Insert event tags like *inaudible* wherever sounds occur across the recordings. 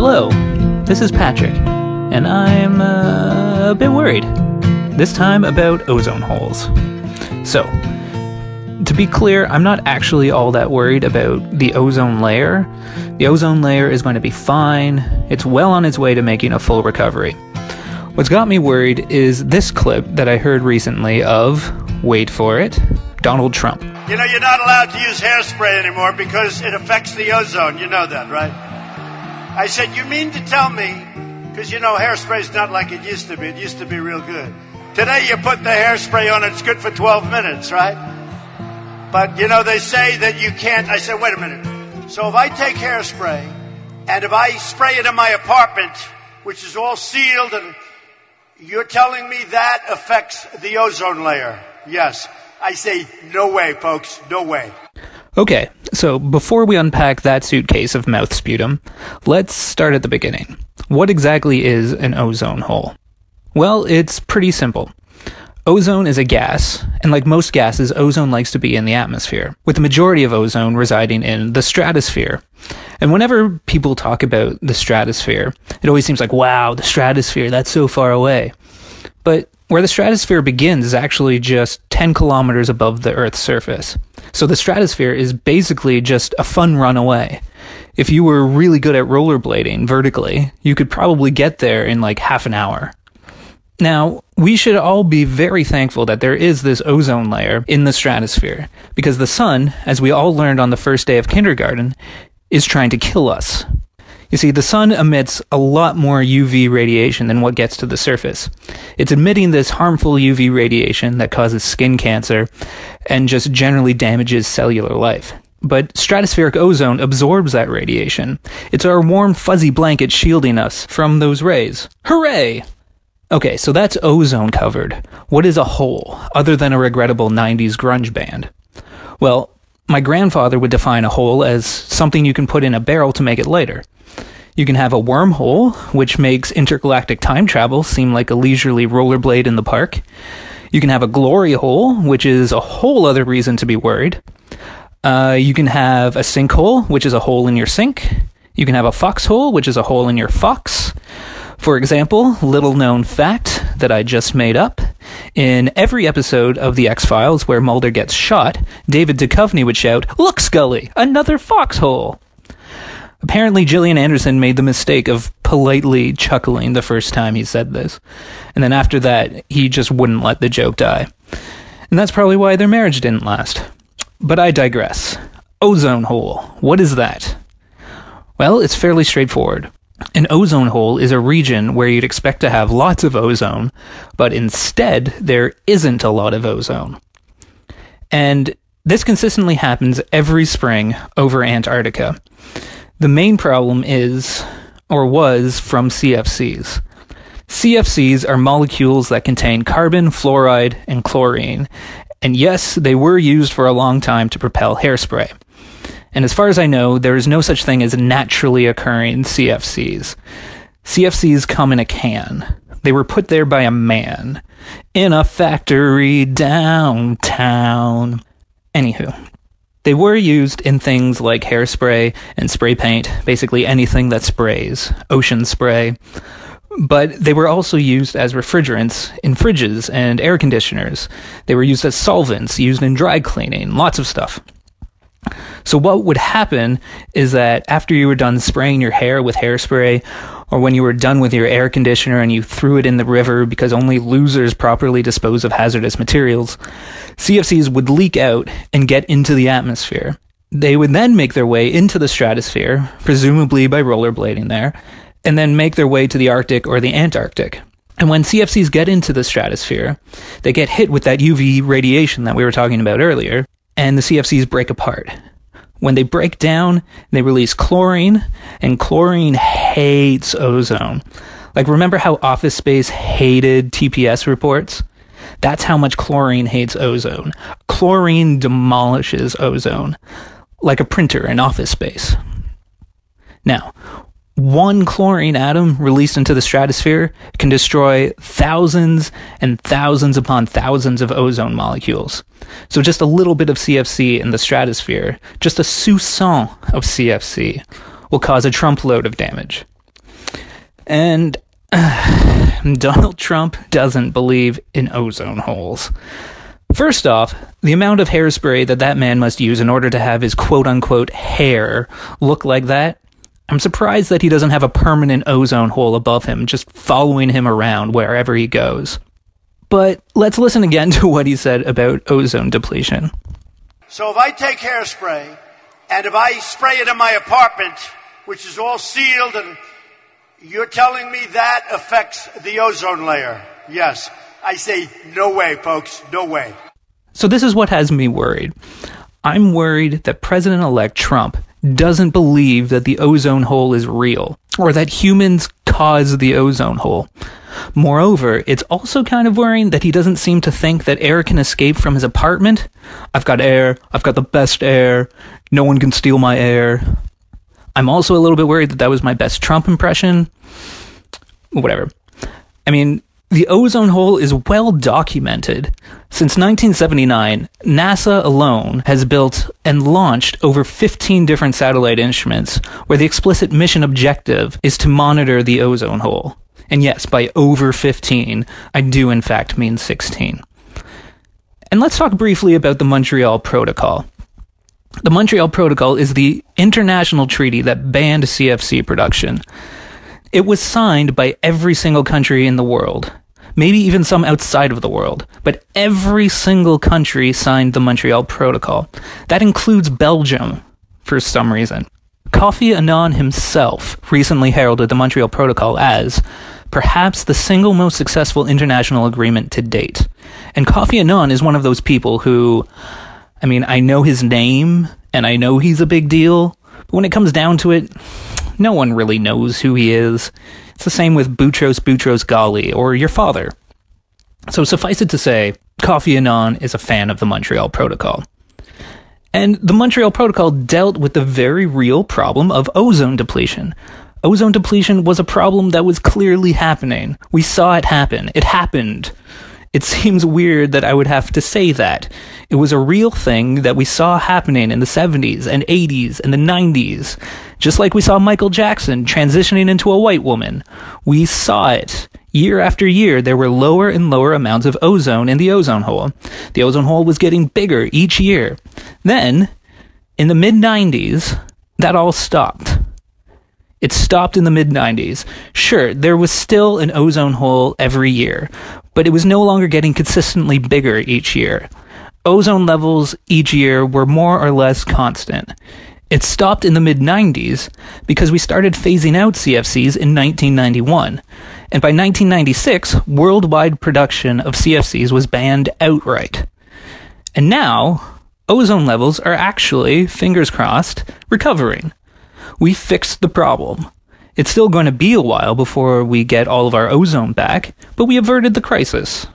Hello, this is Patrick, and I'm uh, a bit worried. This time about ozone holes. So, to be clear, I'm not actually all that worried about the ozone layer. The ozone layer is going to be fine, it's well on its way to making a full recovery. What's got me worried is this clip that I heard recently of, wait for it, Donald Trump. You know, you're not allowed to use hairspray anymore because it affects the ozone. You know that, right? I said, You mean to tell me, because you know, hairspray's not like it used to be. It used to be real good. Today, you put the hairspray on, it's good for 12 minutes, right? But, you know, they say that you can't. I said, Wait a minute. So if I take hairspray and if I spray it in my apartment, which is all sealed, and you're telling me that affects the ozone layer? Yes. I say, no way, folks, no way. Okay, so before we unpack that suitcase of mouth sputum, let's start at the beginning. What exactly is an ozone hole? Well, it's pretty simple. Ozone is a gas, and like most gases, ozone likes to be in the atmosphere, with the majority of ozone residing in the stratosphere. And whenever people talk about the stratosphere, it always seems like, wow, the stratosphere, that's so far away. But where the stratosphere begins is actually just 10 kilometers above the Earth's surface. So the stratosphere is basically just a fun run away. If you were really good at rollerblading vertically, you could probably get there in like half an hour. Now, we should all be very thankful that there is this ozone layer in the stratosphere, because the sun, as we all learned on the first day of kindergarten, is trying to kill us. You see, the sun emits a lot more UV radiation than what gets to the surface. It's emitting this harmful UV radiation that causes skin cancer and just generally damages cellular life. But stratospheric ozone absorbs that radiation. It's our warm, fuzzy blanket shielding us from those rays. Hooray! Okay, so that's ozone covered. What is a hole, other than a regrettable 90s grunge band? Well, my grandfather would define a hole as something you can put in a barrel to make it lighter. You can have a wormhole, which makes intergalactic time travel seem like a leisurely rollerblade in the park. You can have a glory hole, which is a whole other reason to be worried. Uh, you can have a sinkhole, which is a hole in your sink. You can have a foxhole, which is a hole in your fox. For example, little known fact that I just made up. In every episode of The X Files where Mulder gets shot, David Duchovny would shout, Look, Scully, another foxhole! Apparently, Gillian Anderson made the mistake of politely chuckling the first time he said this. And then after that, he just wouldn't let the joke die. And that's probably why their marriage didn't last. But I digress. Ozone hole. What is that? Well, it's fairly straightforward. An ozone hole is a region where you'd expect to have lots of ozone, but instead, there isn't a lot of ozone. And this consistently happens every spring over Antarctica. The main problem is, or was, from CFCs. CFCs are molecules that contain carbon, fluoride, and chlorine. And yes, they were used for a long time to propel hairspray. And as far as I know, there is no such thing as naturally occurring CFCs. CFCs come in a can. They were put there by a man in a factory downtown. Anywho, they were used in things like hairspray and spray paint, basically anything that sprays, ocean spray. But they were also used as refrigerants in fridges and air conditioners. They were used as solvents, used in dry cleaning, lots of stuff. So, what would happen is that after you were done spraying your hair with hairspray, or when you were done with your air conditioner and you threw it in the river because only losers properly dispose of hazardous materials, CFCs would leak out and get into the atmosphere. They would then make their way into the stratosphere, presumably by rollerblading there, and then make their way to the Arctic or the Antarctic. And when CFCs get into the stratosphere, they get hit with that UV radiation that we were talking about earlier, and the CFCs break apart. When they break down, they release chlorine, and chlorine hates ozone. Like, remember how Office Space hated TPS reports? That's how much chlorine hates ozone. Chlorine demolishes ozone, like a printer in Office Space. Now, one chlorine atom released into the stratosphere can destroy thousands and thousands upon thousands of ozone molecules. So just a little bit of CFC in the stratosphere, just a soupçon of CFC, will cause a Trump load of damage. And uh, *sighs* Donald Trump doesn't believe in ozone holes. First off, the amount of hairspray that that man must use in order to have his quote unquote hair look like that, I'm surprised that he doesn't have a permanent ozone hole above him, just following him around wherever he goes. But let's listen again *laughs* to what he said about ozone depletion. So if I take hairspray and if I spray it in my apartment, which is all sealed, and you're telling me that affects the ozone layer? Yes. I say, no way, folks, no way. So this is what has me worried. I'm worried that President elect Trump doesn't believe that the ozone hole is real, or that humans cause the ozone hole. Moreover, it's also kind of worrying that he doesn't seem to think that air can escape from his apartment. I've got air, I've got the best air, no one can steal my air. I'm also a little bit worried that that was my best Trump impression. Whatever. I mean, the ozone hole is well documented. Since 1979, NASA alone has built and launched over 15 different satellite instruments where the explicit mission objective is to monitor the ozone hole. And yes, by over 15, I do in fact mean 16. And let's talk briefly about the Montreal Protocol. The Montreal Protocol is the international treaty that banned CFC production. It was signed by every single country in the world, maybe even some outside of the world, but every single country signed the Montreal Protocol. That includes Belgium, for some reason. Kofi Annan himself recently heralded the Montreal Protocol as perhaps the single most successful international agreement to date. And Kofi Annan is one of those people who, I mean, I know his name and I know he's a big deal, but when it comes down to it, no one really knows who he is. It's the same with Boutros Boutros Ghali or your father. So suffice it to say, Kofi Annan is a fan of the Montreal Protocol. And the Montreal Protocol dealt with the very real problem of ozone depletion. Ozone depletion was a problem that was clearly happening. We saw it happen. It happened. It seems weird that I would have to say that. It was a real thing that we saw happening in the 70s and 80s and the 90s. Just like we saw Michael Jackson transitioning into a white woman. We saw it. Year after year, there were lower and lower amounts of ozone in the ozone hole. The ozone hole was getting bigger each year. Then, in the mid 90s, that all stopped. It stopped in the mid 90s. Sure, there was still an ozone hole every year, but it was no longer getting consistently bigger each year. Ozone levels each year were more or less constant. It stopped in the mid 90s because we started phasing out CFCs in 1991. And by 1996, worldwide production of CFCs was banned outright. And now, ozone levels are actually, fingers crossed, recovering we fixed the problem. It's still going to be a while before we get all of our ozone back, but we averted the crisis.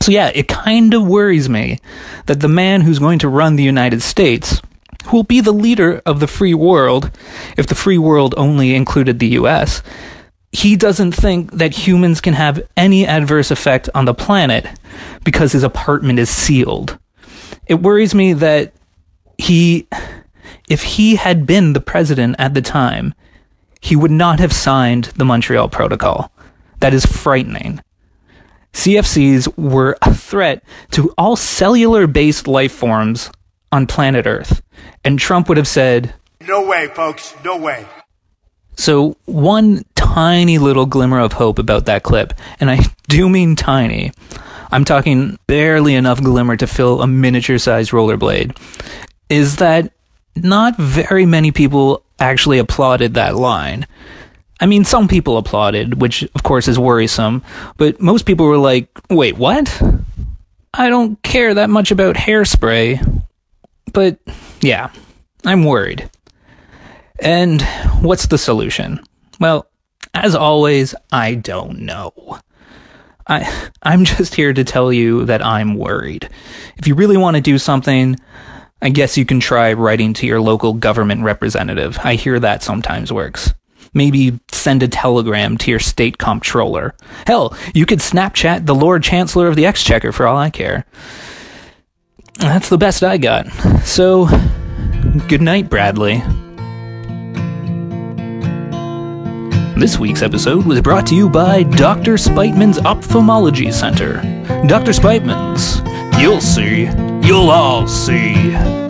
So, yeah, it kind of worries me that the man who's going to run the United States, who will be the leader of the free world, if the free world only included the US, he doesn't think that humans can have any adverse effect on the planet because his apartment is sealed. It worries me that he if he had been the president at the time, he would not have signed the Montreal Protocol. That is frightening. CFCs were a threat to all cellular based life forms on planet Earth. And Trump would have said, No way, folks, no way. So, one tiny little glimmer of hope about that clip, and I *laughs* do mean tiny, I'm talking barely enough glimmer to fill a miniature sized rollerblade, is that not very many people actually applauded that line. I mean, some people applauded, which of course is worrisome, but most people were like, wait, what? I don't care that much about hairspray. But yeah, I'm worried. And what's the solution? Well, as always, I don't know. I I'm just here to tell you that I'm worried. If you really want to do something, I guess you can try writing to your local government representative. I hear that sometimes works. Maybe send a telegram to your state comptroller. Hell, you could Snapchat the Lord Chancellor of the Exchequer for all I care. That's the best I got. So, good night, Bradley. This week's episode was brought to you by Dr. Spiteman's Ophthalmology Center. Dr. Spiteman's, you'll see, you'll all see.